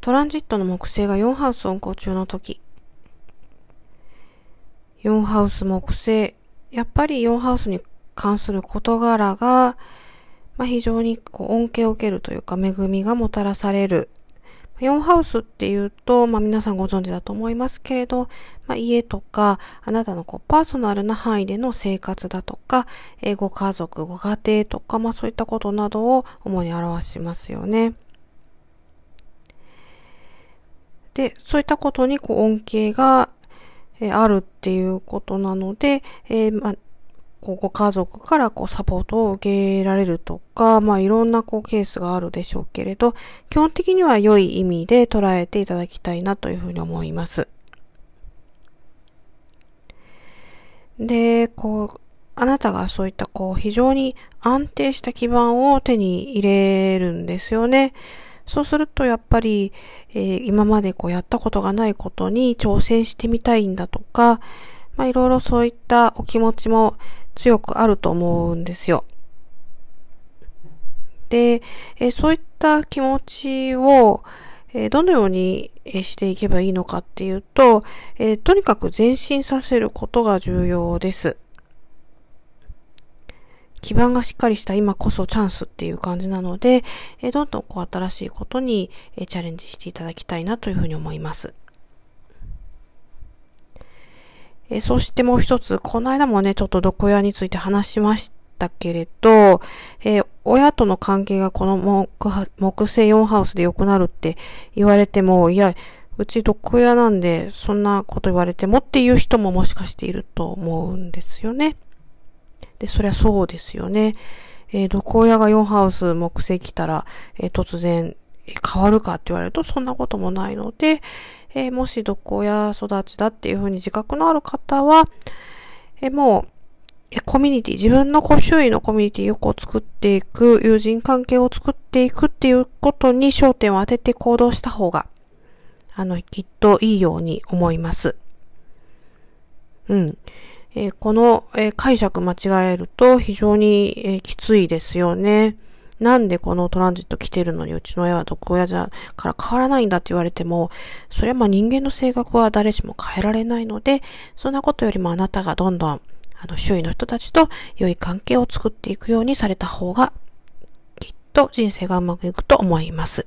トランジットの木星が4ハウス運行中の時、4ハウス木星、やっぱり4ハウスに関する事柄が、まあ、非常にこう恩恵を受けるというか恵みがもたらされる。4ハウスっていうと、まあ皆さんご存知だと思いますけれど、まあ家とか、あなたのこうパーソナルな範囲での生活だとか、えご家族、ご家庭とか、まあそういったことなどを主に表しますよね。で、そういったことにこう恩恵が、えあるっていうことなので、えー、まあ、こうご家族からこうサポートを受けられるとか、まあいろんなこうケースがあるでしょうけれど、基本的には良い意味で捉えていただきたいなというふうに思います。で、こう、あなたがそういったこう非常に安定した基盤を手に入れるんですよね。そうするとやっぱり、えー、今までこうやったことがないことに挑戦してみたいんだとか、まあいろいろそういったお気持ちも強くあると思うんですよ。で、えー、そういった気持ちを、え、どのようにしていけばいいのかっていうと、え、とにかく前進させることが重要です。基盤がしっかりした今こそチャンスっていう感じなので、えどんどんこう新しいことに、えチャレンジしていただきたいなというふうに思います。えそしてもう一つ、この間もね、ちょっと毒親について話しましたけれど、えー、親との関係がこの木木星4ハウスで良くなるって言われても、いや、うち毒親なんで、そんなこと言われてもっていう人ももしかしていると思うんですよね。で、そりゃそうですよね。えー、毒親が4ハウス木星来たら、えー、突然変わるかって言われるとそんなこともないので、えー、もし毒親育ちだっていうふうに自覚のある方は、えー、もう、えコミュニティ、自分の周囲のコミュニティをこう作っていく、友人関係を作っていくっていうことに焦点を当てて行動した方が、あの、きっといいように思います。うん。えー、この、えー、解釈間違えると非常に、えー、きついですよね。なんでこのトランジット来てるのにうちの親は毒親じゃから変わらないんだって言われても、それはまあ人間の性格は誰しも変えられないので、そんなことよりもあなたがどんどんあの周囲の人たちと良い関係を作っていくようにされた方が、きっと人生がうまくいくと思います。